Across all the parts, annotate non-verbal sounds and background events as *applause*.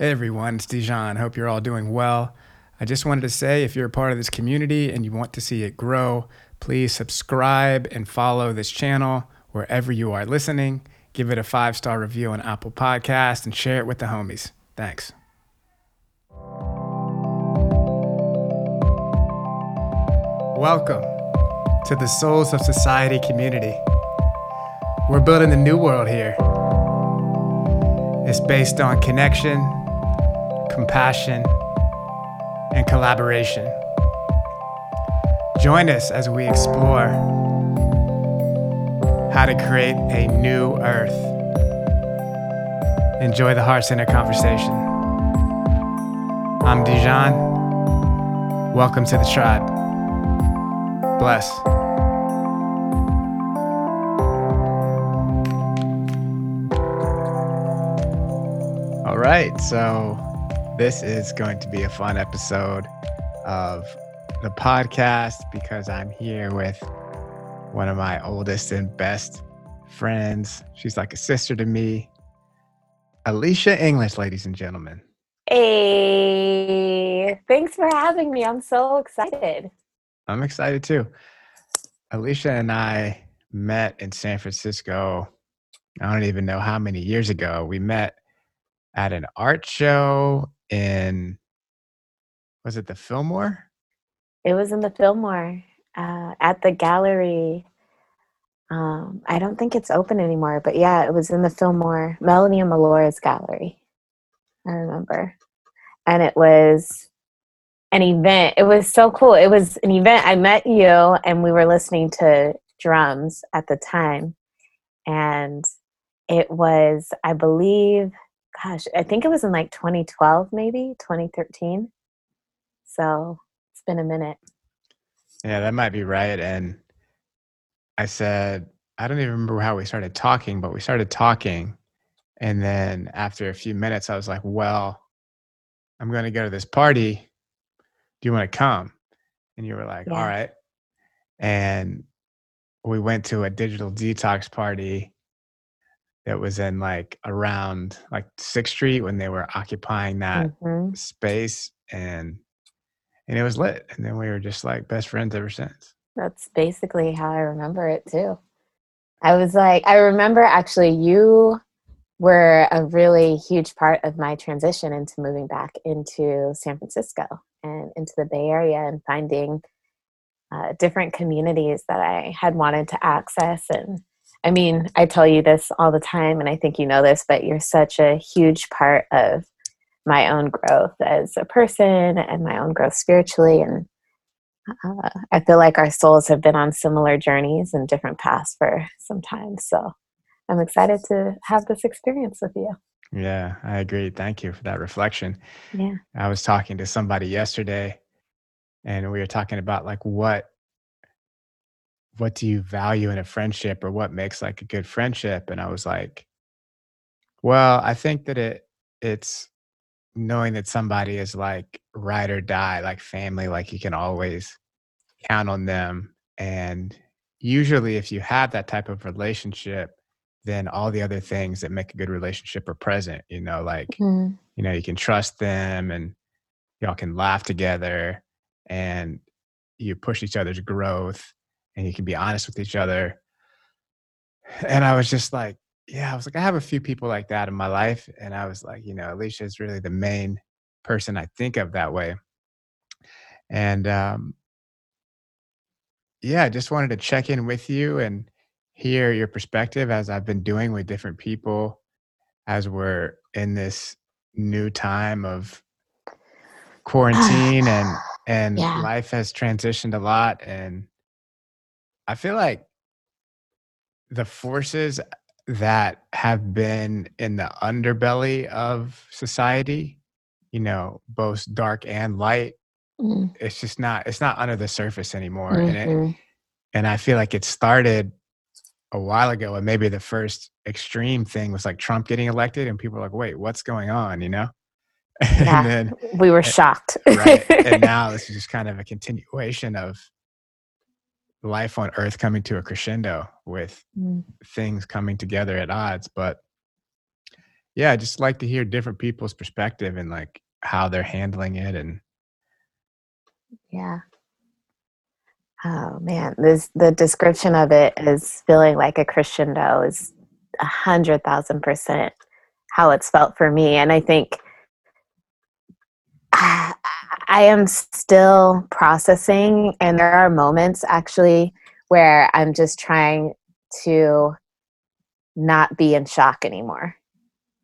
Hey everyone, it's Dijon. Hope you're all doing well. I just wanted to say if you're a part of this community and you want to see it grow, please subscribe and follow this channel wherever you are listening. Give it a five star review on Apple Podcast and share it with the homies. Thanks. Welcome to the Souls of Society community. We're building the new world here. It's based on connection, compassion, and collaboration. Join us as we explore how to create a new earth. Enjoy the heart Center conversation. I'm Dijon. Welcome to the tribe. Bless. All right, so this is going to be a fun episode of the podcast because I'm here with one of my oldest and best friends. She's like a sister to me. Alicia English, ladies and gentlemen. Hey, thanks for having me. I'm so excited. I'm excited too. Alicia and I met in San Francisco. I don't even know how many years ago. We met at an art show in was it the Fillmore? It was in the Fillmore uh, at the gallery. Um, I don't think it's open anymore, but yeah, it was in the Fillmore, Melanie and Melora's gallery. I remember. And it was an event. It was so cool. It was an event. I met you, and we were listening to drums at the time. And it was, I believe, gosh, I think it was in like 2012, maybe 2013. So it's been a minute. Yeah, that might be right. And I said, I don't even remember how we started talking, but we started talking. And then after a few minutes, I was like, well, I'm going to go to this party. Do you want to come? And you were like, Yeah. all right. And we went to a digital detox party that was in like around like Sixth Street when they were occupying that Mhm. space and and it was lit. And then we were just like best friends ever since. That's basically how I remember it too. I was like, I remember actually you were a really huge part of my transition into moving back into San Francisco and into the Bay Area and finding uh, different communities that I had wanted to access. And I mean, I tell you this all the time, and I think you know this, but you're such a huge part of my own growth as a person and my own growth spiritually and uh, I feel like our souls have been on similar journeys and different paths for some time. So I'm excited to have this experience with you. Yeah, I agree. Thank you for that reflection. Yeah. I was talking to somebody yesterday and we were talking about like what what do you value in a friendship or what makes like a good friendship? And I was like well, I think that it it's knowing that somebody is like ride or die, like family, like you can always count on them. And usually if you have that type of relationship then all the other things that make a good relationship are present, you know, like Mm, you know you can trust them and y'all can laugh together and you push each other's growth and you can be honest with each other and i was just like yeah i was like i have a few people like that in my life and i was like you know alicia is really the main person i think of that way and um yeah i just wanted to check in with you and hear your perspective as i've been doing with different people as we're in this new time of *sighs* quarantine and and Yeah. life has transitioned a lot and i feel like the forces that have been in the underbelly of society you know both dark and light mm, it's just not it's not under the surface anymore and it, mhm. and i feel like it started a while ago and maybe the first extreme thing was like trump getting elected and people were like wait what's going on you know *laughs* Yeah. and then We were shocked. right and *laughs* now this is just kind of a continuation of life on earth coming to a crescendo with Mm, things coming together at odds but yeah, I just like to hear different people's perspective and like how they're handling it and Yeah. Oh man, this the description of it is feeling like a crescendo is a hundred thousand percent how it's felt for me, and I think I am still processing, and there are moments actually where I'm just trying to not be in shock anymore.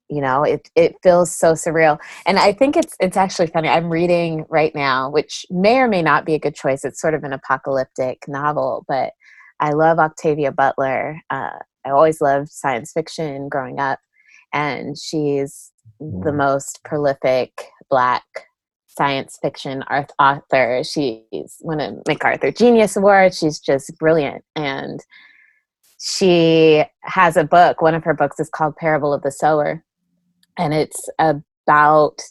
You know it it feels so surreal. And i think it's it's actually funny. I'm reading right now which may or may not be a good choice. It's sort of an apocalyptic novel but i love octavia butler. Uh, i always loved science fiction growing up and she's the most prolific black science fiction author. She's won a macarthur genius award. She's just brilliant. And she has a book one of her books is called parable of the sower. And it's about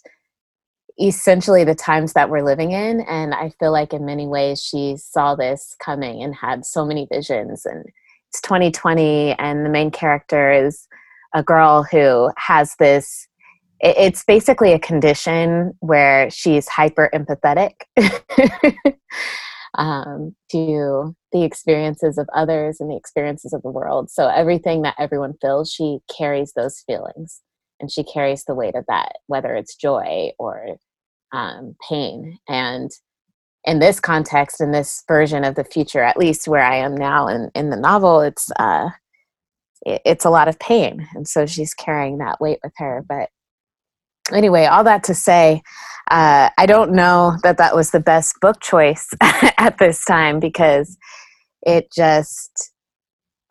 essentially the times that we're living in. And i feel like in many ways she saw this coming and had so many visions. And it's 2020 and the main character is a girl who has this it's basically a condition where she's hyper empathetic *laughs* um, to the experiences of others and the experiences of the world. So everything that everyone feels she carries those feelings and she carries the weight of that whether it's joy or um, pain. And in this context in this version of the future at least where i am now in, in the novel it's uh, it's a lot of pain. And so she's carrying that weight with her but anyway all that to say uh, i don't know that that was the best book choice *laughs* at this time because it just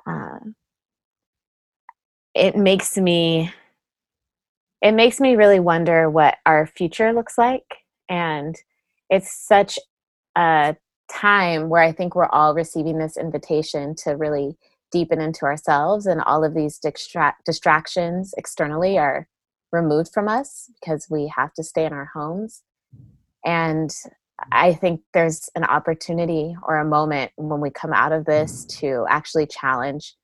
uh, it makes me it makes me really wonder what our future looks like. And it's such a time where I think we're all receiving this invitation to really deepen into ourselves, and all of these distra- distractions externally are removed from us because we have to stay in our homes. And I think there's an opportunity or a moment when we come out of this to actually challenge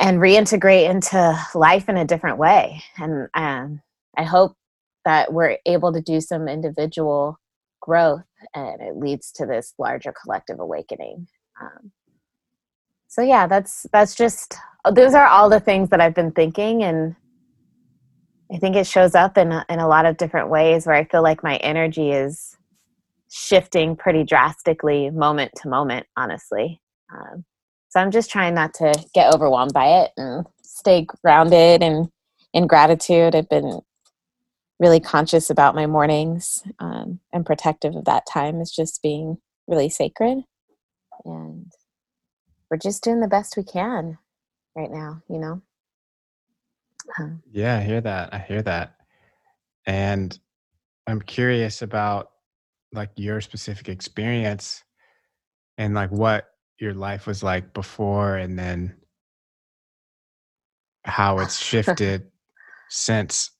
and reintegrate into life in a different way. And um, I hope that we're able to do some individual growth and it leads to this larger collective awakening. Um, so yeah, that's that's just those are all the things that I've been thinking, and I think it shows up in a, in a lot of different ways where I feel like my energy is shifting pretty drastically moment to moment. Honestly, um, so I'm just trying not to get overwhelmed by it and stay grounded and in gratitude. I've been really conscious about my mornings um, and protective of that time as just being really sacred. And we're just doing the best we can right now, you know? Um, yeah, I hear that. I hear that. And I'm curious about like your specific experience and like what your life was like before and then how it's *laughs* shifted since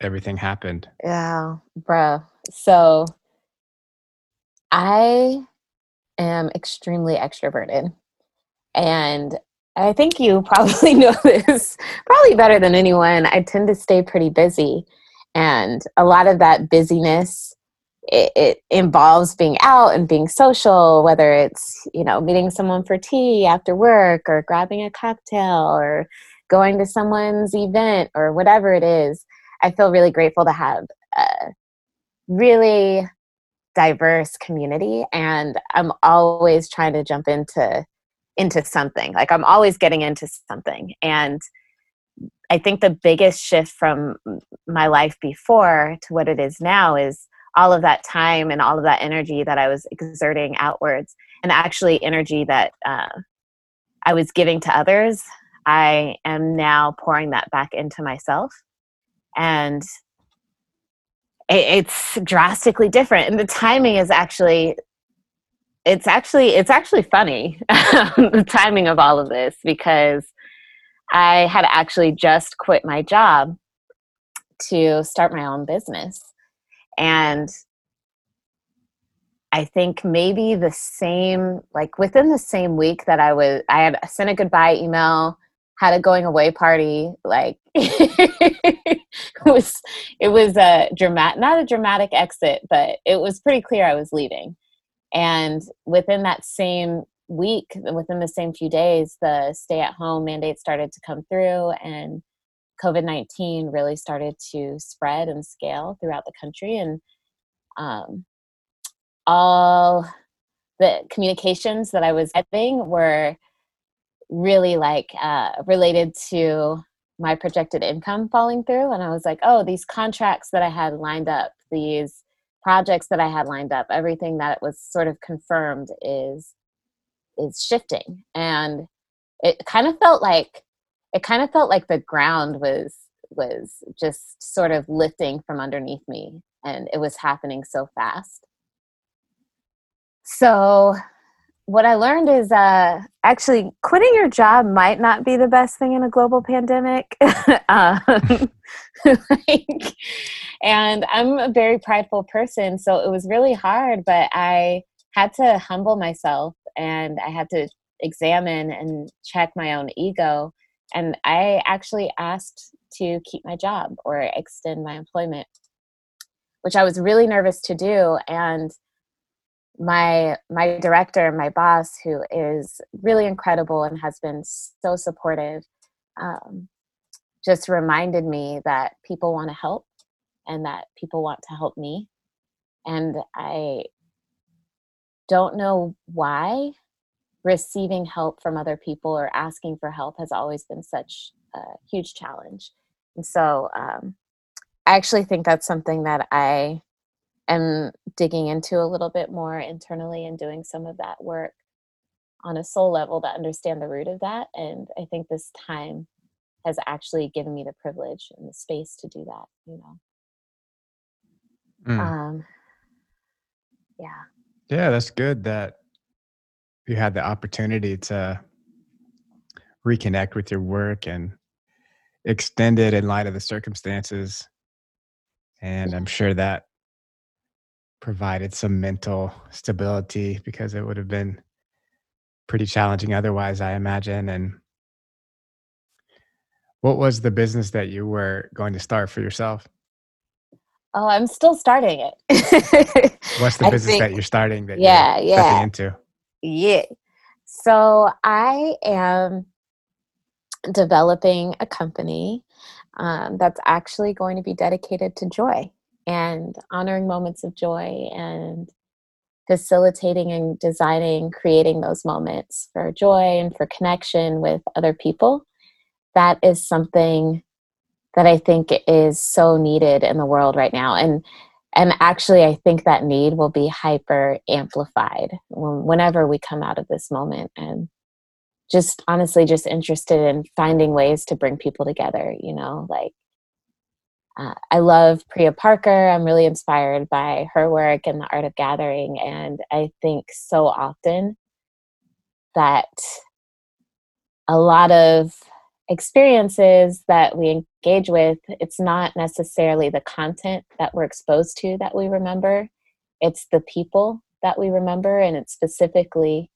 everything happened. Yeah, bro. So I am extremely extroverted. And I think you probably *laughs* know this probably better than anyone. I tend to stay pretty busy. And a lot of that busyness it, it, involves being out and being social whether it's you know meeting someone for tea after work or grabbing a cocktail or going to someone's event or whatever it is i feel really grateful to have a really diverse community and i'm always trying to jump into into something like i'm always getting into something and i think the biggest shift from my life before to what it is now is all of that time and all of that energy that I was exerting outwards, and actually energy that uh, I was giving to others, I am now pouring that back into myself. And it's drastically different. And the timing is actually it's actually it's actually funny *laughs* the timing of all of this because I had actually just quit my job to start my own business. And I think maybe the same, like within the same week that I was, I had sent a goodbye email had a going away party like *laughs* it was it was a dramatic not a dramatic exit but it was pretty clear i was leaving and within that same week within the same few days the stay at home mandate started to come through and covid-19 really started to spread and scale throughout the country. And um, all the communications that i was getting were really like uh, related to my projected income falling through. And i was like oh these contracts that i had lined up these projects that i had lined up everything that was sort of confirmed is is shifting. And it kind of felt like it kind of felt like the ground was was just sort of lifting from underneath me and it was happening so fast. So what I learned is uh, actually quitting your job might not be the best thing in a global pandemic. *laughs* um, *laughs* like, and I'm a very prideful person, so it was really hard, but I had to humble myself and I had to examine and check my own ego. And I actually asked to keep my job or extend my employment, which I was really nervous to do. And my my director my boss who is really incredible and has been so supportive um, just reminded me that people want to help and that people want to help me. And i don't know why receiving help from other people or asking for help has always been such a huge challenge. And so um, i actually think that's something that i am digging into a little bit more internally and doing some of that work on a soul level to understand the root of that. And I think this time has actually given me the privilege and the space to do that, you know. Mm. Um, yeah. Yeah, that's good that you had the opportunity to reconnect with your work and extend it in light of the circumstances. And I'm sure that provided some mental stability because it would have been pretty challenging otherwise, I imagine. And what was the business that you were going to start for yourself? Oh, I'm still starting it. *laughs* What's the business think, that you're starting that yeah, you're yeah. into? Yeah. So I am developing a company um, that's actually going to be dedicated to joy and honoring moments of joy and facilitating and designing, creating those moments for joy and for connection with other people. That is something that I think is so needed in the world right now. And and actually I think that need will be hyper amplified whenever we come out of this moment and just honestly just interested in finding ways to bring people together, you know, like uh, I love Priya Parker. I'm really inspired by her work and the art of gathering. And I think so often that a lot of experiences that we engage with, it's not necessarily the content that we're exposed to that we remember, it's the people that we remember. And it's specifically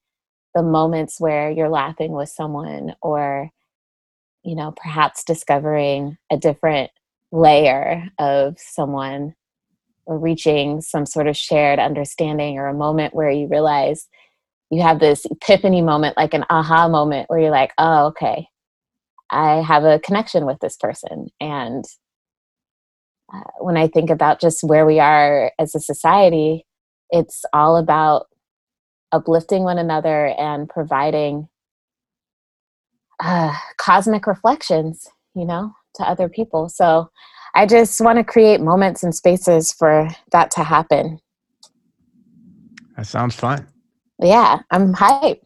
the moments where you're laughing with someone or you know perhaps discovering a different layer of someone or reaching some sort of shared understanding or a moment where you realize you have this epiphany moment, like an aha moment, where you're like, oh, okay, I have a connection with this person. And uh, when I think about just where we are as a society, it's all about uplifting one another and providing uh, cosmic reflections, you know, to other people. So I just want to create moments and spaces for that to happen. That sounds fun. Yeah, I'm hyped.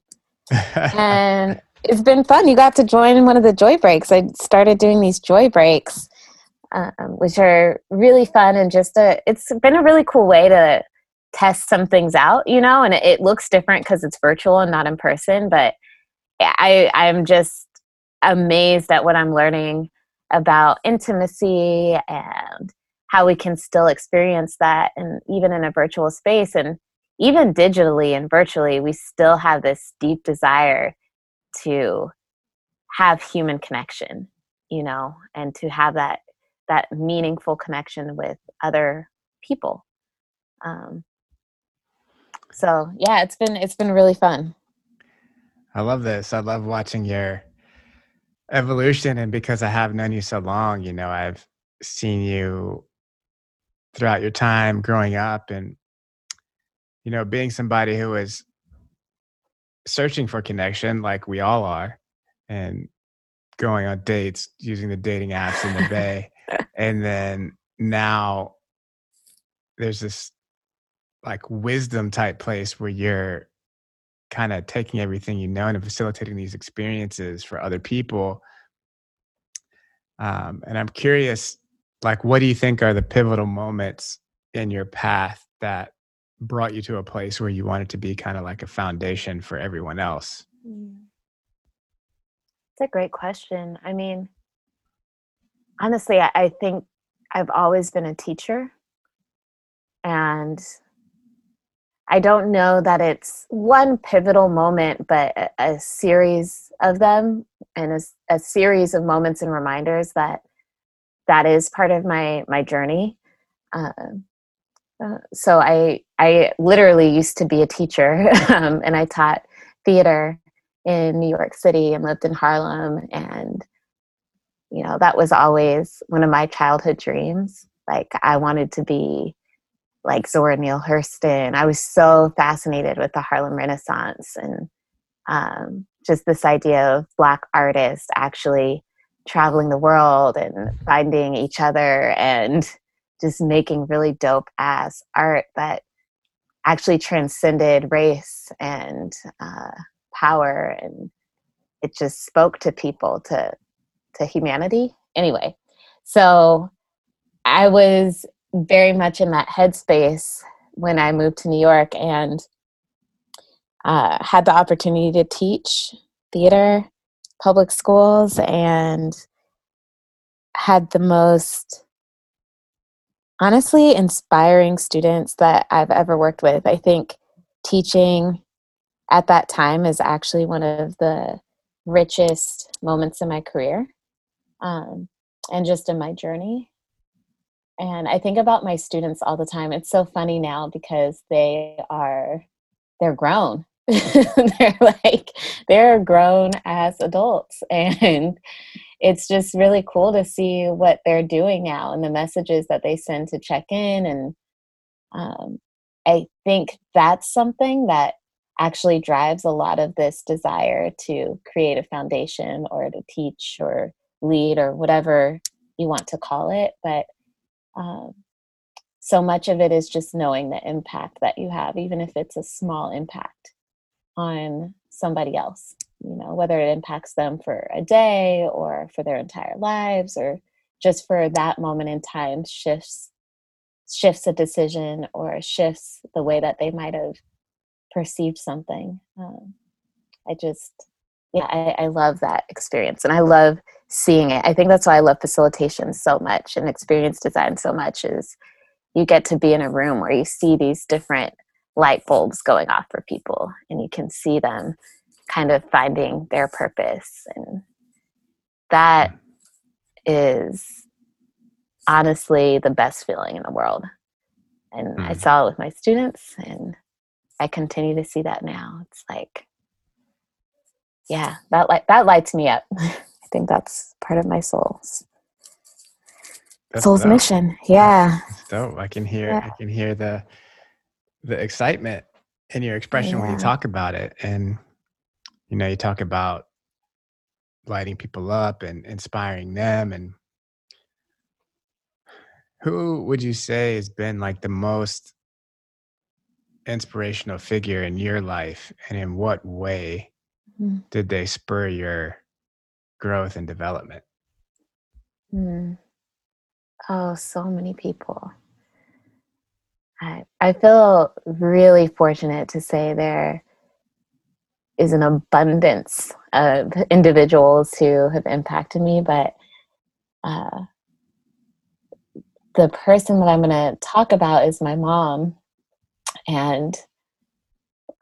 and it's been fun. You got to join one of the joy breaks. I started doing these joy breaks, um, which are really fun and just a. It's been a really cool way to test some things out, you know. And it, it looks different because it's virtual and not in person. But I I'm just amazed at what I'm learning about intimacy and how we can still experience that and even in a virtual space and even digitally and virtually we still have this deep desire to have human connection, you know, and to have that that meaningful connection with other people. Um, so yeah, it's been it's been really fun. I love this. I love watching your evolution, and because I have known you so long, you know, I've seen you throughout your time growing up, and you know, being somebody who is searching for connection, like we all are, and going on dates using the dating apps in the bay, *laughs* and then now there's this like wisdom type place where you're kind of taking everything you know and facilitating these experiences for other people. Um, and I'm curious, like, what do you think are the pivotal moments in your path that brought you to a place where you wanted to be kind of like a foundation for everyone else? Mm. It's a great question. I mean, honestly, I, I think I've always been a teacher. And I don't know that it's one pivotal moment, but a, a series of them and a, a, series of moments and reminders that that is part of my my journey. Uh, uh, so I I literally used to be a teacher, *laughs* um, and I taught theater in New York City and lived in Harlem, and you know that was always one of my childhood dreams. Like I wanted to be like Zora Neale Hurston. I was so fascinated with the Harlem Renaissance and um, just this idea of Black artists actually traveling the world and finding each other and just making really dope ass art that actually transcended race and uh, power and it just spoke to people to to humanity anyway so i was very much in that headspace when I moved to New York and uh, had the opportunity to teach theater, public schools, and had the most honestly inspiring students that I've ever worked with. I think teaching at that time is actually one of the richest moments in my career um, and just in my journey and i think about my students all the time it's so funny now because they are they're grown. *laughs* They're like they're grown as adults *laughs* and it's just really cool to see what they're doing now and the messages that they send to check in and um, i think that's something that actually drives a lot of this desire to create a foundation or to teach or lead or whatever you want to call it but um, so much of it is just knowing the impact that you have, even if it's a small impact on somebody else, you know, whether it impacts them for a day or for their entire lives or just for that moment in time shifts shifts a decision or shifts the way that they might have perceived something. Um, I just, yeah, I, I love that experience and I love seeing it. I think that's why I love facilitation so much and experience design so much is you get to be in a room where you see these different light bulbs going off for people and you can see them kind of finding their purpose and that is honestly the best feeling in the world and mm. i saw it with my students and i continue to see that now it's like yeah that light that lights me up *laughs* I think that's part of my soul's that's soul's dope. mission. Yeah. Dope. I can hear yeah. I can hear the the excitement in your expression yeah. when you talk about it. And you know, you talk about lighting people up and inspiring them and who would you say has been like the most inspirational figure in your life and in what way mm-hmm. did they spur your growth and development? Mm. Oh, so many people. I, I feel really fortunate to say there is an abundance of individuals who have impacted me, but uh, the person that I'm going to talk about is my mom. And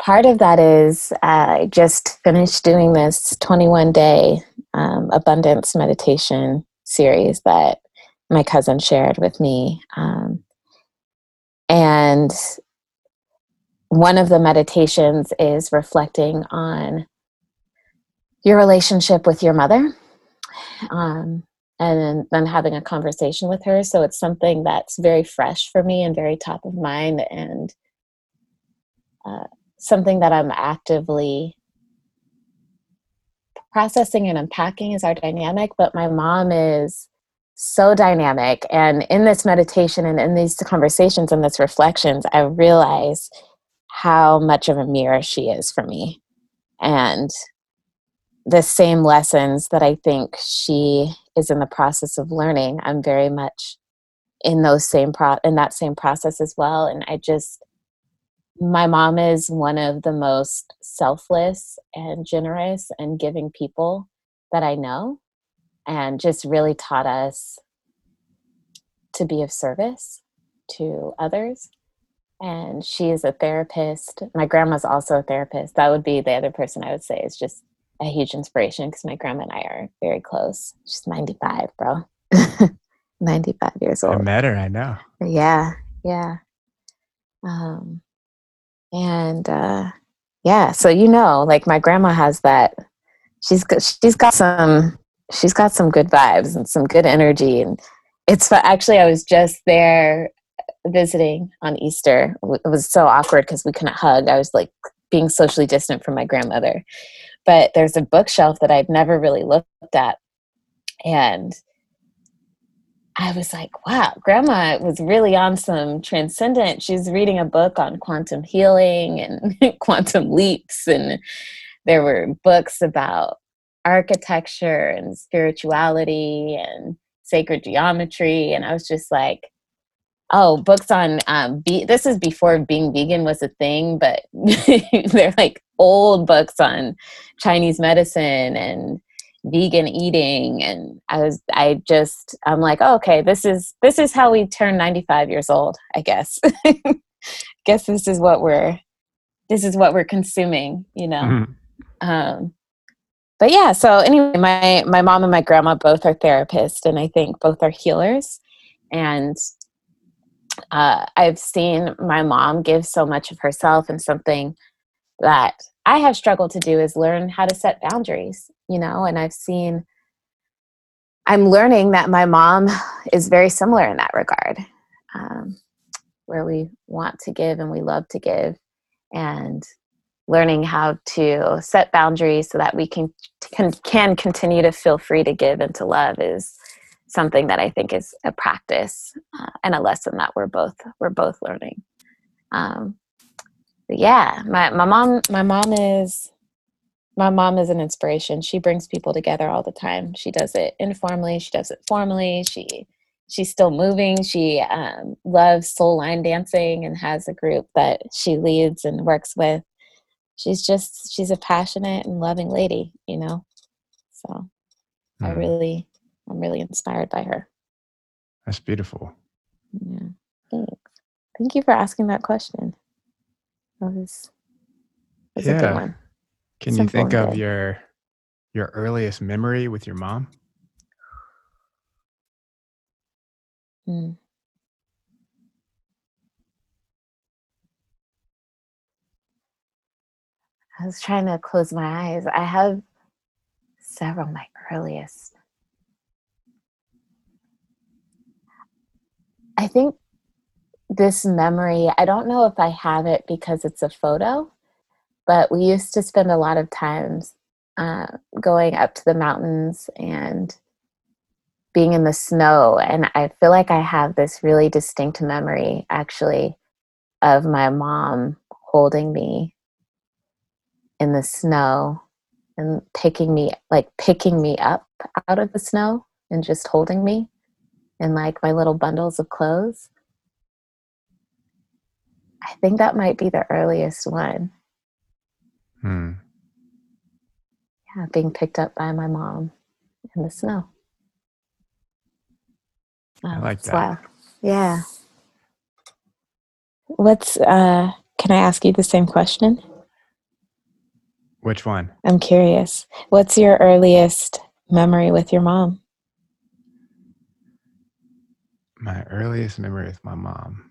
part of that is uh, I just finished doing this 21 day um, abundance meditation series that my cousin shared with me. Um, and one of the meditations is reflecting on your relationship with your mother um, and then having a conversation with her. So it's something that's very fresh for me and very top of mind and uh, something that I'm actively processing and unpacking is our dynamic, but my mom is so dynamic. And in this meditation and in these conversations and this reflections, I realize how much of a mirror she is for me. And the same lessons that I think she is in the process of learning, I'm very much in those same pro in that same process as well. And I just my mom is one of the most selfless and generous and giving people that I know, and just really taught us to be of service to others. And she is a therapist. My grandma's also a therapist. That would be the other person I would say is just a huge inspiration because my grandma and I are very close. She's 95, bro. *laughs* 95 years old. I met her, I know. Yeah, yeah. Um, and uh, yeah so you know like my grandma has that she's got, she's got some she's got some good vibes and some good energy. And it's actually i was just there visiting on easter. It was so awkward because we couldn't hug. I was like being socially distant from my grandmother. But there's a bookshelf that i'd never really looked at. And I was like, wow, grandma was really on some transcendent. She's reading a book on quantum healing and *laughs* quantum leaps. And there were books about architecture and spirituality and sacred geometry. And I was just like, oh, books on, um, be- this is before being vegan was a thing, but *laughs* they're like old books on Chinese medicine and vegan eating and i was i just i'm like oh, okay this is this is how we turn 95 years old i guess. *laughs* Guess this is what we're this is what we're consuming you know? Mm-hmm. um but yeah so anyway my my mom and my grandma both are therapists and i think both are healers. And uh, i've seen my mom give so much of herself and something that I have struggled to do is learn how to set boundaries, you know, and I've seen, I'm learning that my mom *sighs* is very similar in that regard, um, where we want to give and we love to give, and learning how to set boundaries so that we can can, can continue to feel free to give and to love is something that I think is a practice uh, and a lesson that we're both we're both learning. Um, yeah, my, my mom my mom is my mom is an inspiration. She brings people together all the time. She does it informally, she does it formally. She she's still moving. She um, loves soul line dancing and has a group that she leads and works with. She's just she's a passionate and loving lady, you know. So mm. I really I'm really inspired by her. That's beautiful. Yeah. Thanks. Thank you for asking that question. That was, that's yeah. a good one. Can Simple you think of your your earliest memory with your mom? Hmm. I was trying to close my eyes. I have several my earliest. I think this memory, I don't know if I have it because it's a photo, but we used to spend a lot of times uh, going up to the mountains and being in the snow. And I feel like I have this really distinct memory actually of my mom holding me in the snow and picking me, like picking me up out of the snow and just holding me in like my little bundles of clothes. I think that might be the earliest one. Hmm. Yeah, being picked up by my mom in the snow. I oh, like that. Yeah. What's uh can I ask you the same question? Which one? I'm curious. What's your earliest memory with your mom? My earliest memory with my mom.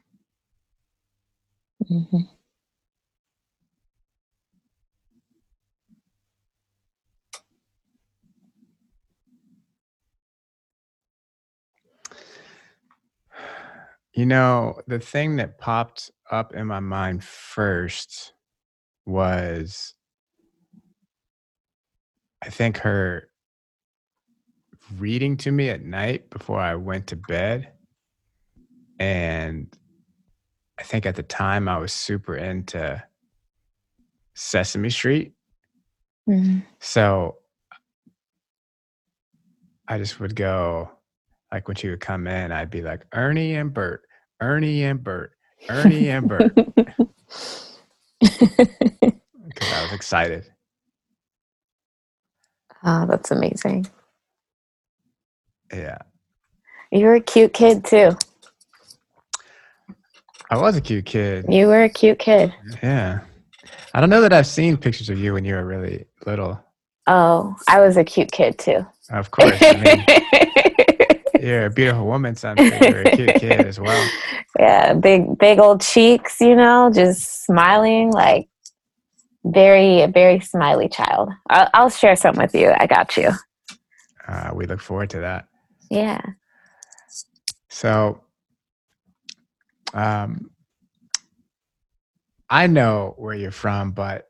Hmm You know, the thing that popped up in my mind first was I think her reading to me at night before I went to bed. And I think at the time I was super into Sesame Street. hmm So I just would go, like when she would come in, I'd be like, Ernie and Bert, Ernie and Bert, Ernie and Bert, *laughs* because I was excited. oh, that's amazing. Yeah. You were a cute kid too. I was a cute kid. You were a cute kid. Yeah. I don't know that I've seen pictures of you when you were really little. Oh, I was a cute kid too. Of course. I mean, *laughs* you're a beautiful woman, so I'm sure you're a cute kid as well. *laughs* yeah, big big old cheeks, you know, just smiling like very very smiley child. I'll, I'll share some with you. I got you. Uh, we look forward to that. Yeah. So, um, I know where you're from, but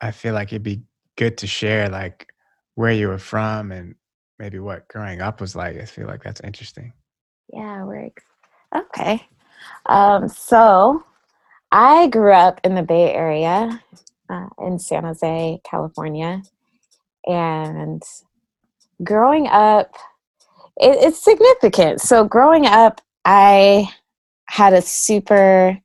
I feel like it'd be good to share like where you were from and maybe what growing up was like. I feel like that's interesting. Yeah, ex- okay. Um, so I grew up in the Bay Area, uh, in San Jose, California, and growing up, it, it's significant. So growing up, I had a super,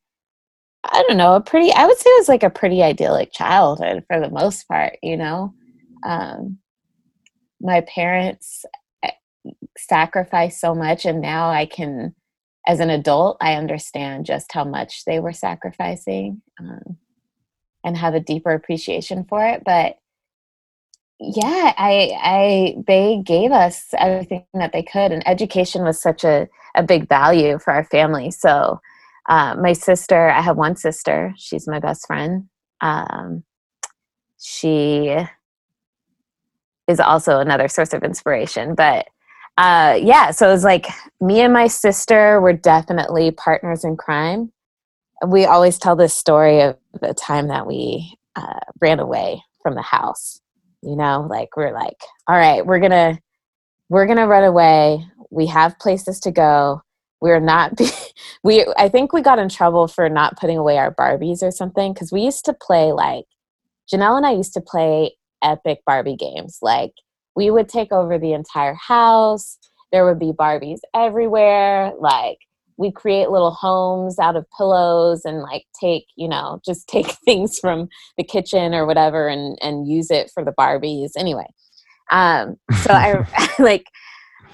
I don't know, a pretty. I would say it was like a pretty idyllic childhood for the most part. You know, um, my parents eh, sacrificed so much, and now I can as an adult, I understand just how much they were sacrificing um, and have a deeper appreciation for it. But yeah, I, I, they gave us everything that they could, and education was such a, a big value for our family. So, uh, my sister, I have one sister. She's my best friend. Um, she is also another source of inspiration, but uh, yeah, so it was like me and my sister were definitely partners in crime. We always tell this story of the time that we uh, ran away from the house. You know, like we're like, all right, we're gonna we're gonna run away. We have places to go. We're not. Be- *laughs* we I think we got in trouble for not putting away our Barbies or something because we used to play like Janelle and I used to play epic Barbie games like we would take over the entire house. There would be Barbies everywhere. Like we create little homes out of pillows and like take, you know, just *laughs* take things from the kitchen or whatever and and use it for the Barbies. Anyway, um, so I *laughs* *laughs* like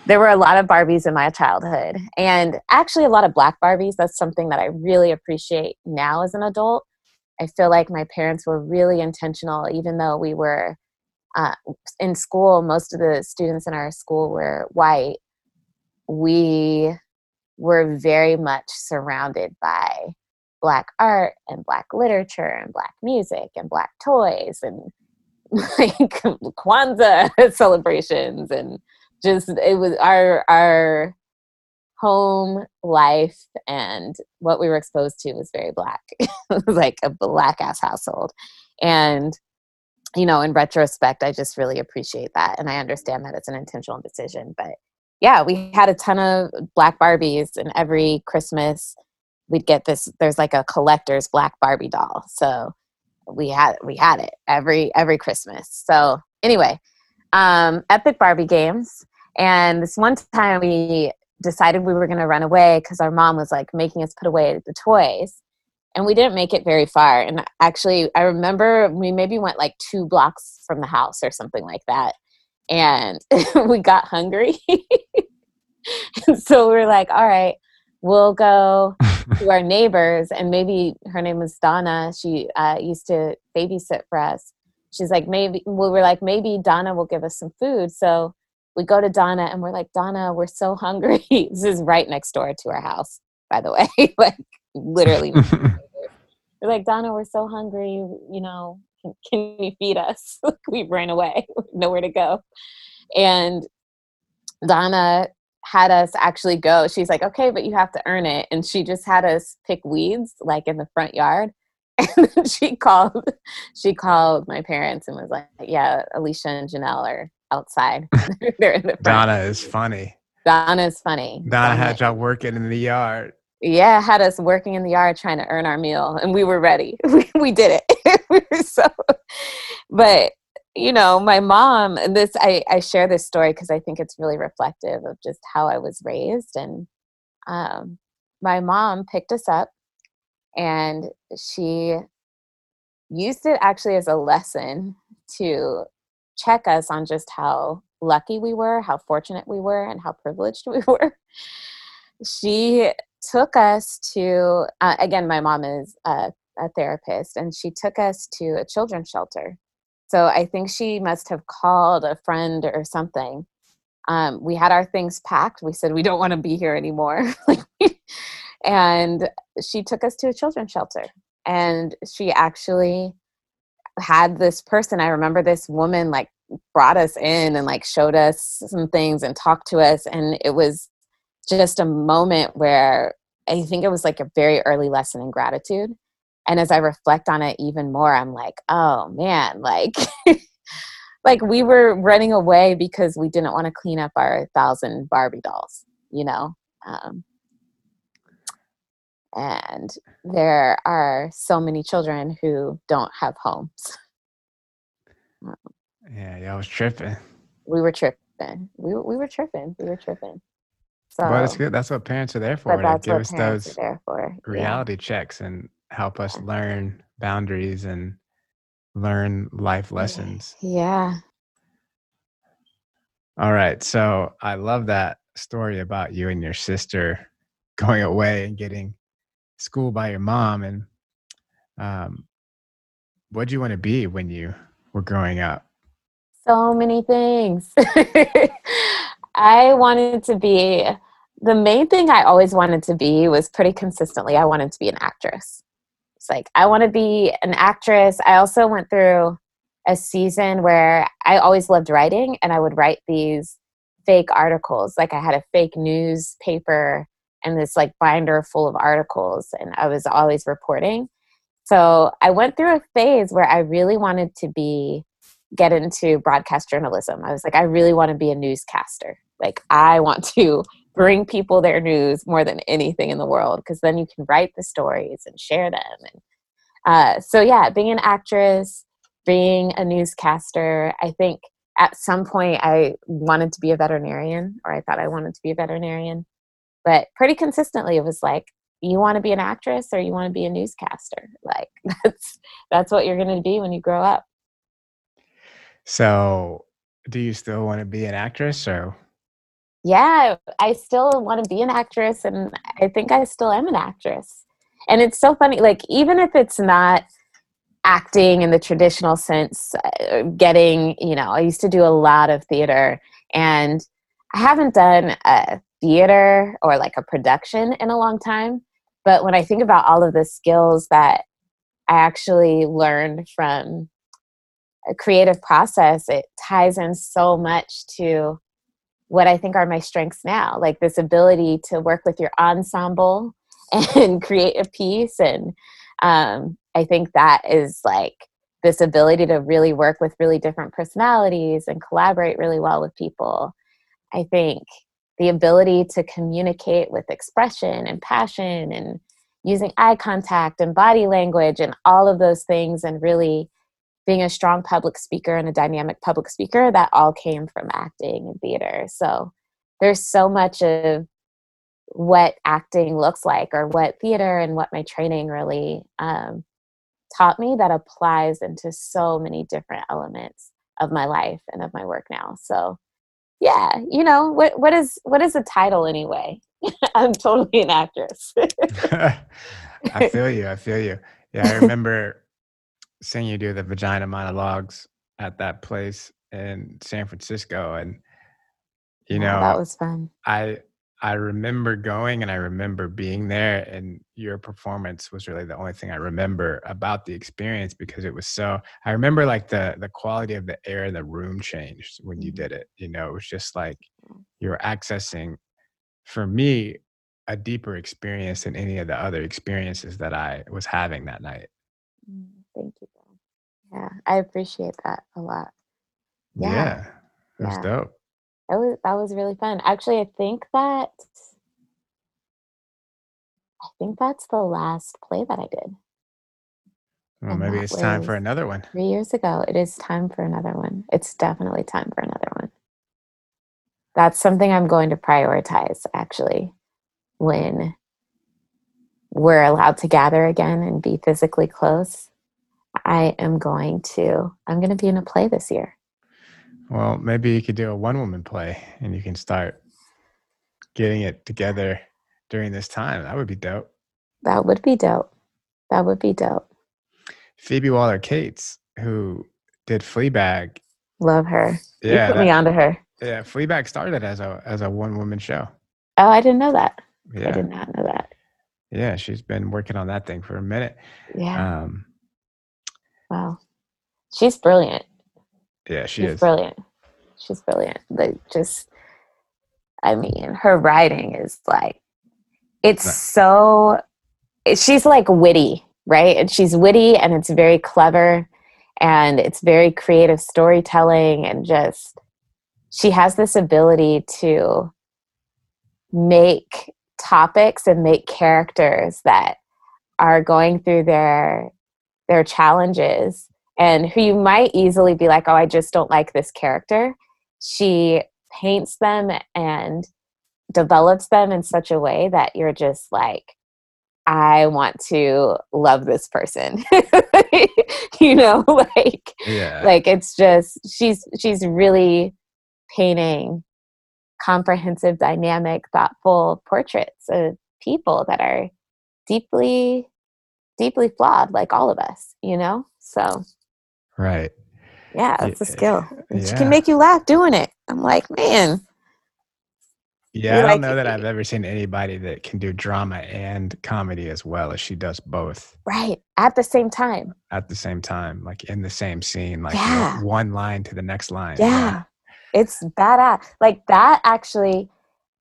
there were a lot of Barbies in my childhood, and actually a lot of black Barbies. That's something that I really appreciate now as an adult. I feel like my parents were really intentional, even though we were uh, in school, most of the students in our school were white. We were very much surrounded by black art and black literature and black music and black toys and *laughs* like Kwanzaa *laughs* celebrations and just it was our our home life and what we were exposed to was very black. *laughs* it was like a black ass household. And you know, in retrospect, I just really appreciate that. And I understand that it's an intentional decision. But yeah, we had a ton of black Barbies, and every Christmas we'd get this. There's like a collector's black Barbie doll. So we had we had it every every Christmas. So anyway, um, epic Barbie games. And this one time we decided we were going to run away because our mom was like making us put away the toys and we didn't make it very far and actually i remember we maybe went like two blocks from the house or something like that and *laughs* we got hungry *laughs* so we are like all right we'll go to our *laughs* neighbors and maybe her name was donna she uh, used to babysit for us she's like, maybe we were like, maybe Donna will give us some food. So we go to Donna and we're like, Donna, we're so hungry. this is right next door to our house, by the way. like literally. we're like, Donna, we're so hungry. You know, can, can you feed us? *laughs* we ran away, *laughs* nowhere to go. And Donna had us actually go. She's like, okay, but you have to earn it. And she just had us pick weeds like in the front yard. *laughs* And she called she called my parents and was like, Yeah, Alicia and Janelle are outside. They're in the front. Donna is funny. Donna is funny. Donna, Donna had y'all working in the yard. Yeah, had us working in the yard trying to earn our meal and we were ready. *laughs* We, we did it. *laughs* so *laughs* but you know, my mom, this, I, I share this story because I think it's really reflective of just how I was raised. And um, my mom picked us up and she used it actually as a lesson to check us on just how lucky we were, how fortunate we were, and how privileged we were. She took us to, uh, again, my mom is a, a therapist, and she took us to a children's shelter so I think she must have called a friend or something. Um, we had our things packed. We said we don't want to be here anymore. *laughs* and she took us to a children's shelter. And she actually had this person. I remember this woman like brought us in and like showed us some things and talked to us. And it was just a moment where I think it was like a very early lesson in gratitude and as i reflect on it even more i'm like oh man like *laughs* like we were running away because we didn't want to clean up our thousand barbie dolls you know? Um, and there are so many children who don't have homes. Yeah yeah i was tripping. we were tripping. We, we were tripping. We were tripping so but it's good that's what parents are there for but that's what parents those are there for reality yeah. checks and help us learn boundaries and learn life lessons. Yeah. All right. So I love that story about you and your sister *laughs* going away and getting school by your mom. And um, what do you want to be when you were growing up? So many things. *laughs* I wanted to be the main thing I always wanted to be was pretty consistently, I wanted to be an actress. It's like, I want to be an actress. I also went through a season where I always loved writing and I would write these fake articles. Like I had a fake newspaper and this like binder full of articles and I was always reporting. So I went through a phase where I really wanted to be get into broadcast journalism. I was like I really want to be a newscaster. Like I want to bring people their news more than anything in the world because then you can write the stories and share them and uh, so yeah being an actress being a newscaster i think at some point i wanted to be a veterinarian or i thought i wanted to be a veterinarian but pretty consistently it was like you want to be an actress or you want to be a newscaster like *laughs* that's that's what you're going to be when you grow up so do you still want to be an actress or yeah, I still want to be an actress, and I think I still am an actress. And it's so funny, like, even if it's not acting in the traditional sense, uh, getting, you know, I used to do a lot of theater, and I haven't done a theater or like a production in a long time. But when I think about all of the skills that I actually learned from creative process, it ties in so much to what I think are my strengths now, like this ability to work with your ensemble *laughs* and create a piece. And um, I think that is like this ability to really work with really different personalities and collaborate really well with people. I think the ability to communicate with expression and passion and using eye contact and body language and all of those things and really being a strong public speaker and a dynamic public speaker, that all came from acting and theater. So there's so much of what acting looks like or what theater and what my training really um, taught me that applies into so many different elements of my life and of my work now. So yeah, you know, what what is what is a title anyway? *laughs* I'm totally an actress. *laughs* I feel you. I feel you. Yeah, I remember seeing you do the vagina monologues at that place in San Francisco, and you Yeah, that was fun. I I remember going and I remember being there, and your performance was really the only thing I remember about the experience because it was so I remember, like, the the quality of the air in the room changed when you Mhm. did it, you know, it was just like you were accessing, for me, a deeper experience than any of the other experiences that I was having that night. Mm, thank you, though. Yeah, I appreciate that a lot. Yeah, Yeah, was yeah. dope. That was that was really fun. Actually, I think that I think that's the last play that I did. Well, And maybe it's time for another one. 3 years ago. It is time for another one. It's definitely time for another one. That's something I'm going to prioritize, actually, when we're allowed to gather again and be physically close. I am going to I'm gonna be in a play this year. Well, maybe you could do a one-woman play, and you can start getting it together during this time, that would be dope. That would be dope. That would be dope. Phoebe Waller-Cates, who did Fleabag Love her. You Yeah, put me onto her. yeah, Fleabag started as a as a one-woman show. Oh, I didn't know that. Yeah. I did not know that. Yeah, she's been working on that thing for a minute. Yeah. Um Wow. She's brilliant. Yeah, she She's is. brilliant. She's brilliant. Like, just I mean, her writing is, like it's so she's, like, witty, right? And she's witty, and it's very clever, and it's very creative storytelling, and just she has this ability to make topics and make characters that are going through their their challenges, and who you might easily be like, "Oh, I just don't like this character." She paints them and develops them in such a way that you're just like, "I want to love this person." *laughs* You know? *laughs* Like Yeah. like, it's just she's she's really painting comprehensive, dynamic, thoughtful portraits of people that are deeply deeply flawed like all of us, you know? So Right. yeah, Ye it's a skill. And she can make you laugh doing it. I'm like, "Man" Yeah, I don't know that I've ever seen anybody that can do drama and comedy as well as she does both Right, at the same time. at the same time, like, in the same scene, like, one Yeah. one line to the next line, yeah. Yeah. It's bada like, that actually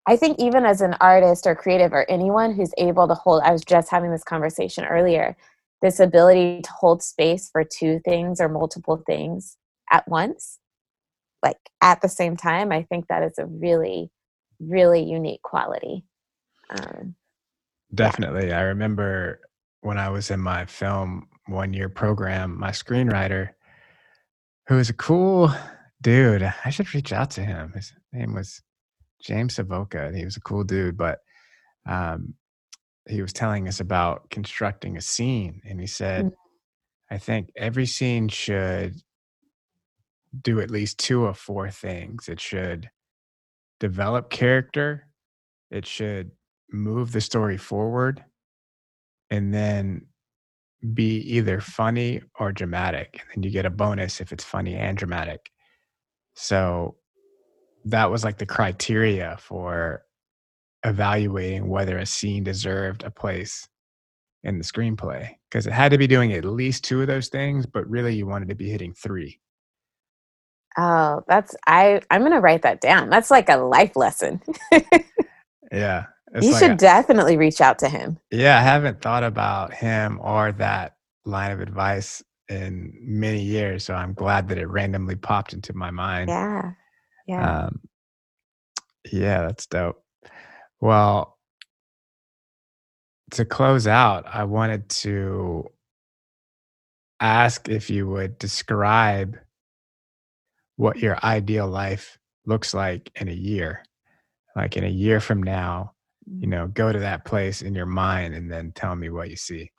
I think even as an artist or creative or anyone who's able to hold I was just having this conversation earlier, this ability to hold space for 2 things or multiple things at once, like, at the same time, I think that is a really, really unique quality. Um, yeah. Definitely, I remember when I was in my film one-year program, my screenwriter who was a cool dude, I should reach out to him, his name was James Savoca, and he was a cool dude, but, um, he was telling us about constructing a scene, and he said, "I think every scene should" "do at least 2 of 4 things. It should develop character, it should move the story forward, and then be either funny or dramatic, and then you get a bonus if it's funny and dramatic." So, that was, like, the criteria for evaluating whether a scene deserved a place in the screenplay because it had to be doing at least 2 of those things, but really you wanted to be hitting 3. Oh, that's I I'm gonna write that down. That's like a life lesson. *laughs* Yeah, You like should a definitely reach out to him. Yeah, I haven't thought about him or that line of advice in many years, so I'm glad that it randomly popped into my mind. Yeah. Yeah. Um Yeah, that's dope. Well to close out, I wanted to ask if you would describe what your ideal life looks like in a year. Like, in a year from now, you Mm. know, go to that place in your mind and then tell me what you see.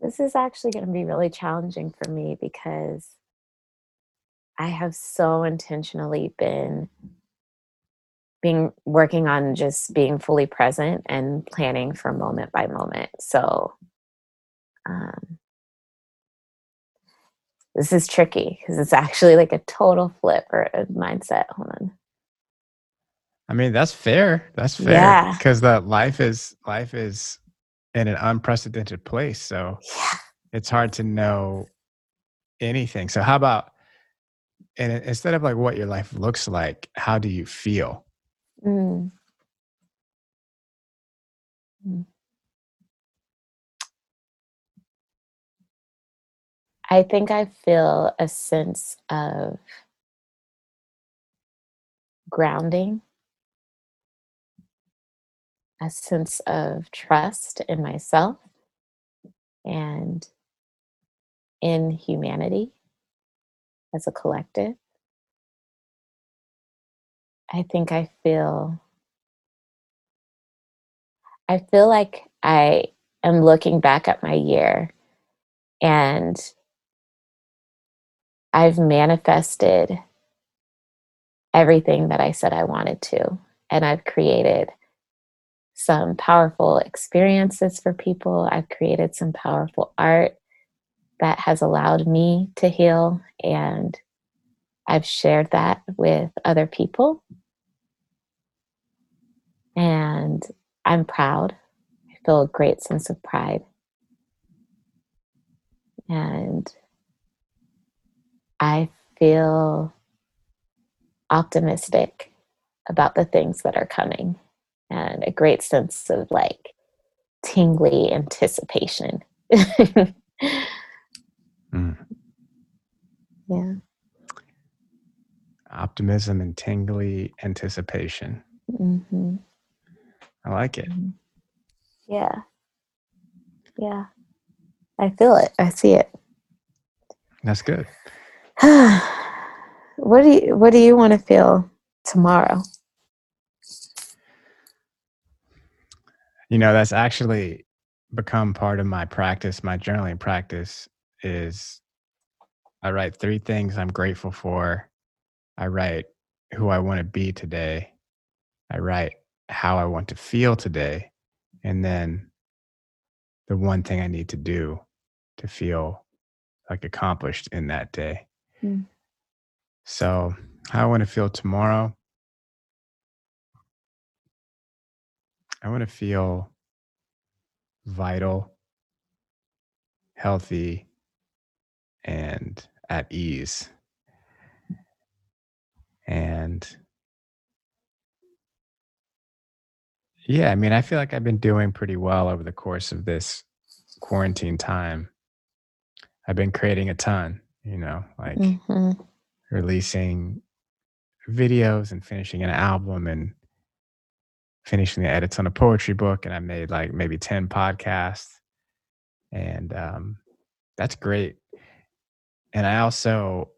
This is actually gonna be really challenging for me because I have so intentionally been being working on just being fully present and planning for moment by moment, so, um this is tricky because it's actually like a total flip or a mindset. Hold on. I mean, that's fair. That's fair. Yeah. Because the life is life is in an unprecedented place. So Yeah. it's hard to know anything. So how about and instead of like what your life looks like, how do you feel? Mm. Mm. I think I feel a sense of grounding, a sense of trust in myself and in humanity as a collective. I think I feel I feel like I am looking back at my year and I've manifested everything that I said I wanted to and I've created some powerful experiences for people. I've created some powerful art that has allowed me to heal and I've shared that with other people. And I'm proud. I feel a great sense of pride. And I feel optimistic about the things that are coming and a great sense of like tingly anticipation. *laughs* Mm. yeah. Optimism and tingly anticipation. hmm I like it. Yeah. Yeah. I feel it. I see it. That's good. *sighs* what do you what do you want to feel tomorrow? You know, that's actually become part of my practice, my journaling practice is I write three things I'm grateful for. I write who I want to be today. I write how I want to feel today. And then the one thing I need to do to feel like accomplished in that day. Mm. So, how I want to feel tomorrow, I want to feel vital, healthy, and at ease. And yeah, I mean, I feel like I've been doing pretty well over the course of this quarantine time. I've been creating a ton, you know, like hmm releasing videos and finishing an album and finishing the edits on a poetry book and i made like maybe 10 podcasts and um, that's great and i also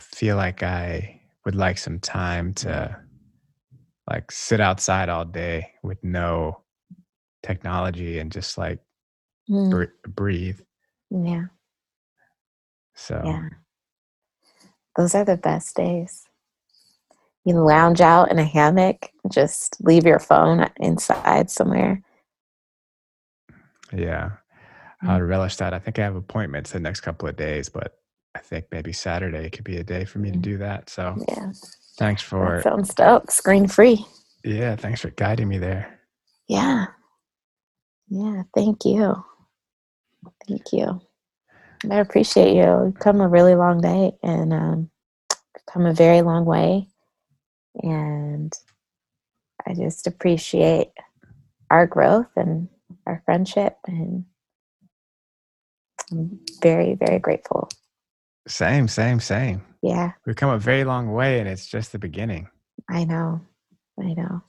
feel like i would like some time to like sit outside all day with no technology and just like Mm, br- breathe yeah. so Yeah. Those are the best days. You lounge out in a hammock, just leave your phone inside somewhere. yeah Mm. i'd relish that i think i have appointments the next couple of days but i think maybe saturday could be a day for me to Mm. do that so Yeah. thanks for That sounds dope. Screen free. yeah thanks for guiding me there Yeah. Yeah. Thank you. Thank you. I appreciate you. You've come a really long day and um, come a very long way. And I just appreciate our growth and our friendship. And I'm very, very grateful. same same same Yeah, we've come a very long way and it's just the beginning I know. I know.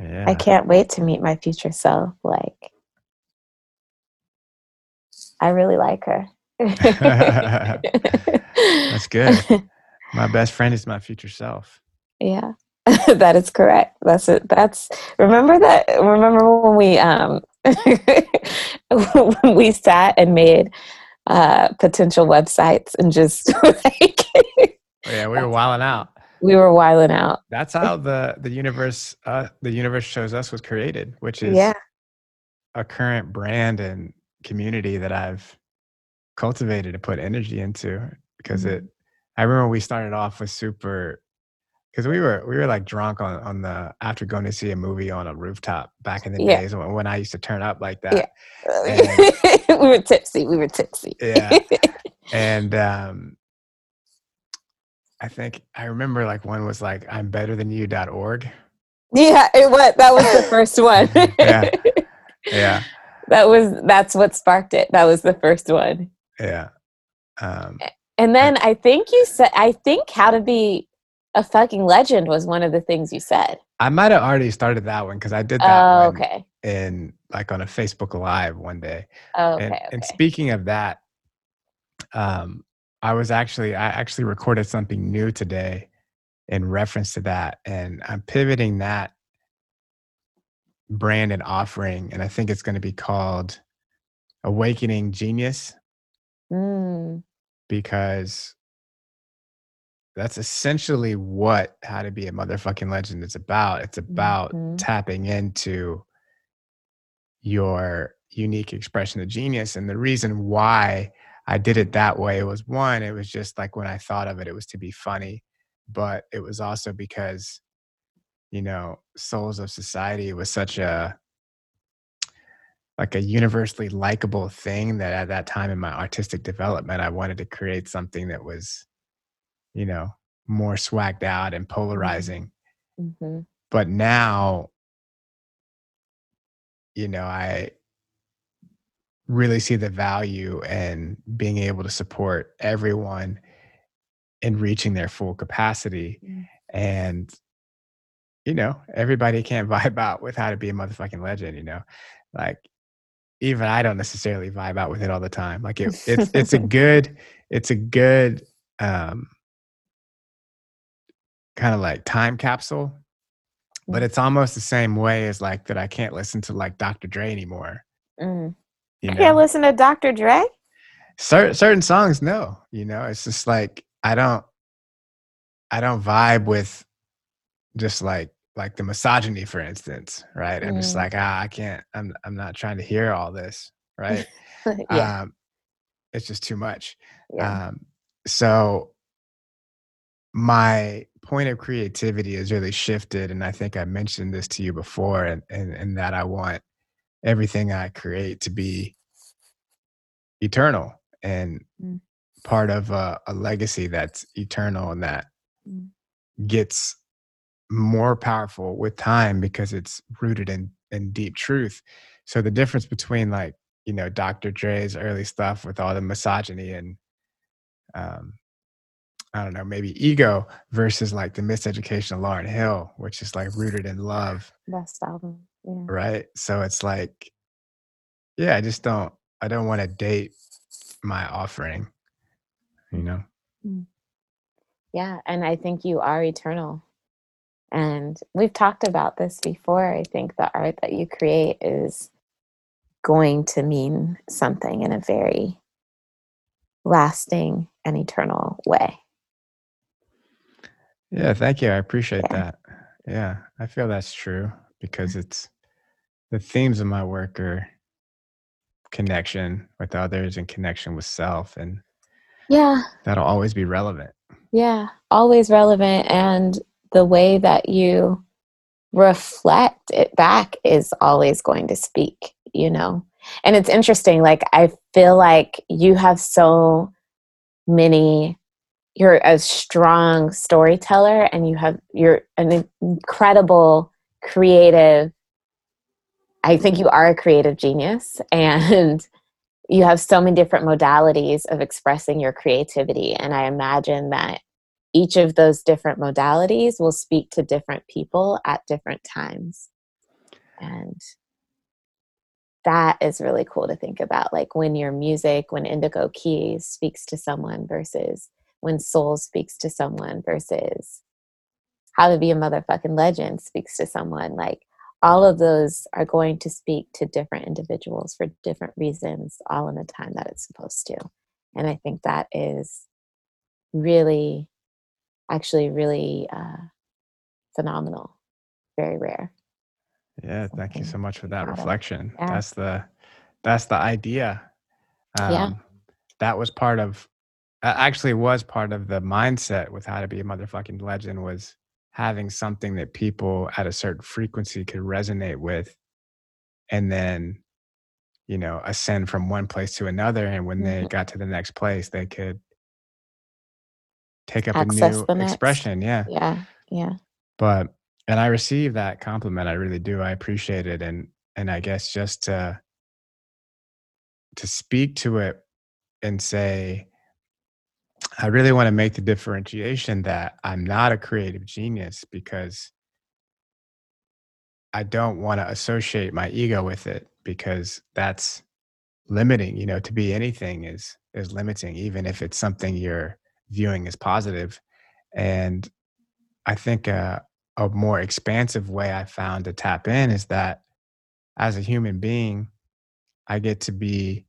yeah I can't wait to meet my future self. Like, I really like her. *laughs* That's good. my best friend is my future self Yeah, *laughs* that is correct. That's it. That's remember that. Remember when we um *laughs* when we sat and made uh potential websites and just *laughs* like Oh, yeah we were wilding out we were wiling out. that's how the the universe uh the universe shows us was created which is Yeah, a current brand and community that i've cultivated to put energy into because Mhm. it I remember we started off with super because we were we were like drunk on on the after going to see a movie on a rooftop back in the Yeah. days when, when I used to turn up like Yeah. that. And *laughs* we were tipsy. We were tipsy. yeah. *laughs* And um I think I remember like one was like I'm better than you.org. yeah, it was. That was the first one. *laughs* Yeah. Yeah. that was. That's what sparked it. That was the first one. Yeah. Um And then I think you said. I think how to be a fucking legend was one of the things you said. I might have already started that one because I did that Oh, okay. in like on a Facebook Live one day. Oh, okay. and, okay. and speaking of that, um, I was actually I actually recorded something new today in reference to that, and I'm pivoting that brand and offering, and I think it's going to be called Awakening Genius Mm, because that's essentially what how to be a motherfucking legend is about. It's about Mhm. tapping into your unique expression of genius. And the reason why I did it that way was one, it was just like when I thought of it, it was to be funny, but it was also because, you know, Souls of Society was such a like a universally likable thing that at that time in my artistic development, I wanted to create something that was, you know, more swagged out and polarizing. mhm. But now, you know, I really see the value in being able to support everyone in reaching their full capacity. Mm. And, you know, everybody can't *laughs* vibe out with how to be a motherfucking legend, you know? Like even I don't necessarily vibe out with it all the time. Like it, it's it's a *laughs* good it's a good um kind of like time capsule, but Mm. it's almost the same way as like that I can't listen to like Dr. Dre anymore. Mm. You I can't listen to Dr. Dre. certain certain songs, no. You know, it's just like I don't I don't vibe with just like like the misogyny, for instance, right? I'm just Mm. like ah, I can't. I'm I'm not trying to hear all this, right? *laughs* yeah. Um, it's just too much. yeah. Um, so my point of creativity has really shifted, and I think I mentioned this to you before, and and, and that I want everything I create to be eternal and Mm. part of a, a legacy that's eternal and that Mm. gets more powerful with time because it's rooted in in deep truth. So the difference between like you know Dr. Dre's early stuff with all the misogyny and um, I don't know maybe ego versus like the miseducation of Lauryn Hill, which is like rooted in love, Best album. Yeah. right? So it's like yeah, I just don't I don't want to date my offering, you know. Hmm. Yeah. And I think you are eternal. And we've talked about this before. I think the art that you create is going to mean something in a very lasting and eternal way. Yeah, thank you. I appreciate Yeah. that. Yeah, I feel that's true because mm. it's the themes of my work are connection with others and connection with self, and Yeah. that'll always be relevant. Yeah. Always relevant. And the way that you reflect it back is always going to speak, you know? And it's interesting. Like, I feel like you have so many, you're a strong storyteller and you have, you're an incredible creative. I think you are a creative genius *laughs* and you have so many different modalities of expressing your creativity. And I imagine that each of those different modalities will speak to different people at different times. And that is really cool to think about. Like when your music, when Indigo Keys speaks to someone versus when Soul speaks to someone versus How to Be a Motherfucking Legend speaks to someone. Like all of those are going to speak to different individuals for different reasons, all in the time that it's supposed to. And I think that is really, actually, really uh, phenomenal. Very rare. Yeah, thank you so much for that reflection. Yeah. That's the that's the idea. Um, Yeah. that was part of actually was part of the mindset with how to be a motherfucking legend was having something that people at a certain frequency could resonate with and then, you know, ascend from one place to another, and when they Mhm. got to the next place, they could take up a new expression, yeah. Yeah, yeah. But and I receive that compliment, I really do, I appreciate it, and and I guess just to to speak to it and say, I really wanna make the differentiation that I'm not a creative genius because I don't wanna associate my ego with it because that's limiting, you know, to be anything is is limiting, even if it's something you're viewing as positive. positive, and I think a a more expansive way I found to tap in is that as a human being, I get to be,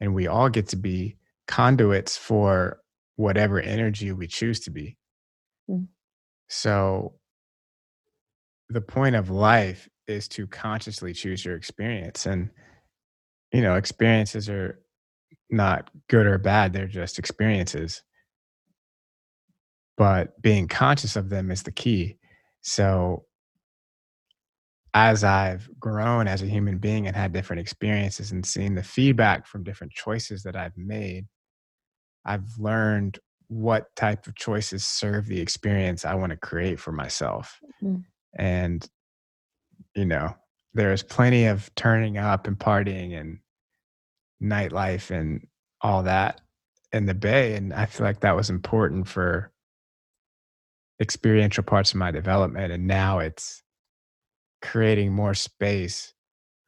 and we all get to be, conduits for whatever energy we choose to be. Mm. So the point of life is to consciously choose your experience, and, you know, experiences are not good or bad, they're just experiences. But being conscious of them is the key. So as I've grown as a human being and had different experiences and seen the feedback from different choices that I've made, I've learned what type of choices serve the experience I wanna create for myself. Mm. And, you know, there's plenty of turning up and partying and nightlife and all that in the Bay, and I feel like that was important for experiential parts of my development, and now it's creating more space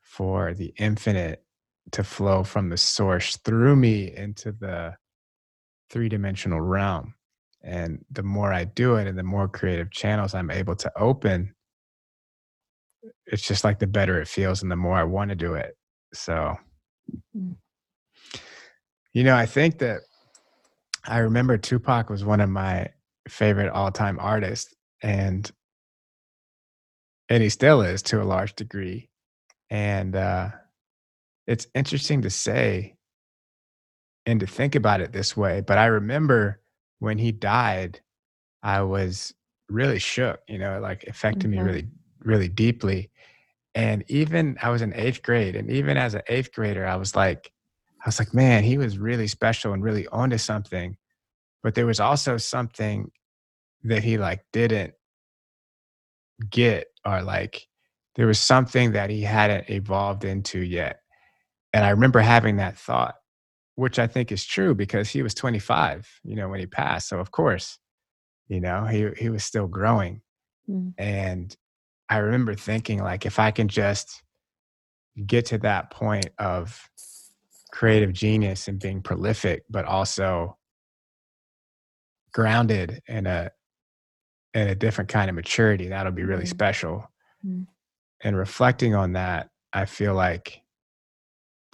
for the infinite to flow from the source through me into the three-dimensional realm, and the more I do it and the more creative channels I'm able to open it's just like the better it feels and the more I wanna do it. So Mm. you know, I think that I remember Tupac was one of my favorite all-time artists, and and he still is to a large degree, and, uh, it's interesting to say and to think about it this way, but I remember when he died, I was really shook, you know, it, like, affected me Mhm. really, really deeply, and even I was in 8th grade, and even as an 8th grader, I was like I was like, "Man, he was really special and really onto something," but there was also something that he, like, didn't get or, like, there was something that he hadn't evolved into yet, and I remember having that thought, which I think is true because he was 25, you know, when he passed, so of course, you know, he he was still growing, Mm. and I remember thinking, like, if I can just get to that point of creative genius and being prolific, but also grounded in a in a different kind of maturity, that'll be really Mhm. special. Mm. And reflecting on that, I feel like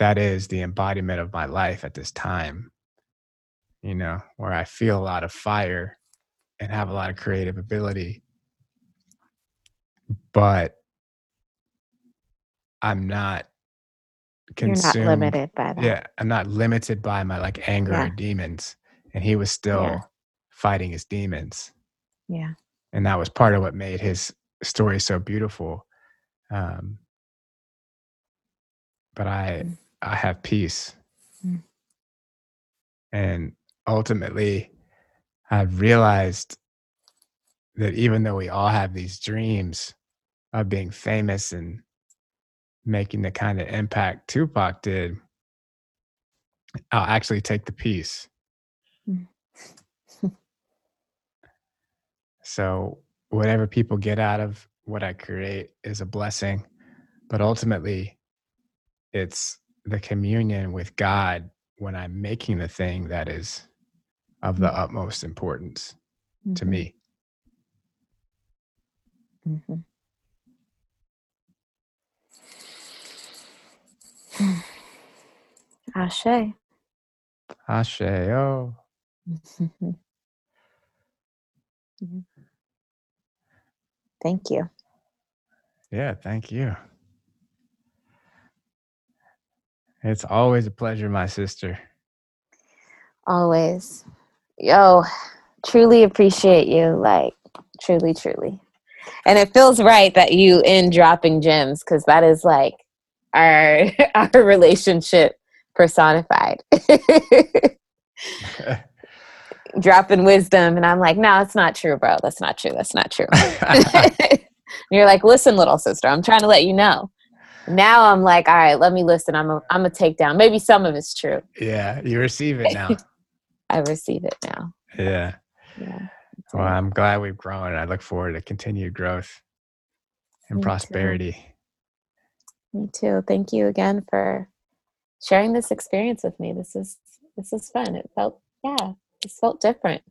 that is the embodiment of my life at this time you know, where I feel a lot of fire and have a lot of creative ability but I'm not You're not limited by that. yeah, I'm not limited by my, like, anger or demons, and he was Yeah. still fighting his demons. Yeah. And that was part of what made his story so beautiful, um but I Mm. I have peace. Mm. And ultimately, I've realized that even though we all have these dreams of being famous and making the kinda impact Tupac did I'll actually take the peace. Mm. *laughs* So, whatever people get out of what I create is a blessing, but ultimately, it's the communion with God when I'm making the thing that is of the Mm. utmost importance to Mhm. me. Mhm. *sighs* Ashe. Ashe-oh. Mhm. *laughs* Thank you. Yeah, thank you. It's always a pleasure, my sister. Always. Yo, truly appreciate you. Like, truly, truly. And it feels right that you in dropping gems because that is like our *laughs* our relationship personified. *laughs* *laughs* dropping wisdom and i'm like no it's not true bro that's not true that's not true you're like listen little sister i'm trying to let you know now i'm like all right let me listen. I'm a, i'm a take down. Maybe some of it's true. Yeah you receive it now. *laughs* I receive it now. Yeah. Yeah well i'm glad we've grown. I look forward to continued growth and me prosperity. Too. me too. Thank you again for sharing this experience with me. This is this is fun. It felt yeah it felt different.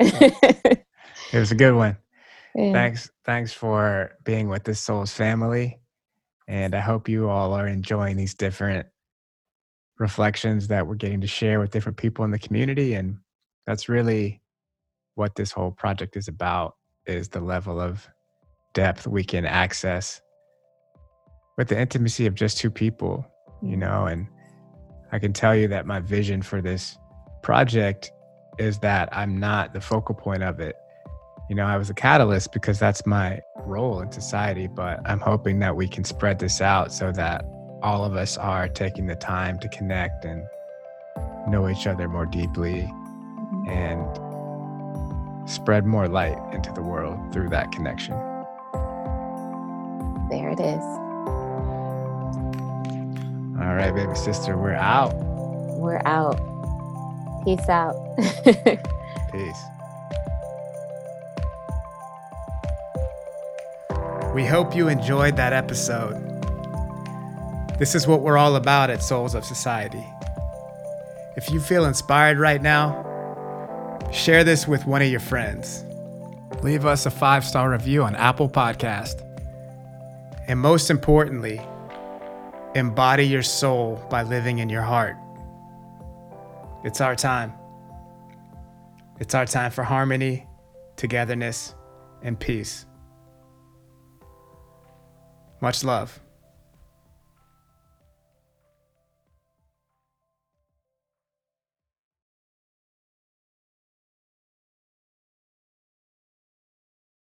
it was a good one. *laughs* Yeah. Thanks, thanks for being with this Souls family, and I hope you all are enjoying these different reflections that we're getting to share with different people in the community, and that's really what this whole project is about: is the level of depth we can access with the intimacy of just two people, you know, and I can tell you that my vision for this project is that I'm not the focal point of it. You know, I was a catalyst because that's my role in society, but I'm hoping that we can spread this out so that all of us are taking the time to connect and know each other more deeply mm-hmm. and spread more light into the world through that connection. There it is. All right, baby sister, we're out. We're out. Peace out. *laughs* Peace. We hope you enjoyed that episode. This is what we're all about at Souls of Society. If you feel inspired right now, share this with one of your friends. Leave us a five star review on Apple Podcast. And most importantly, embody your soul by living in your heart. It's our time. It's our time for harmony, togetherness, and peace. Much love.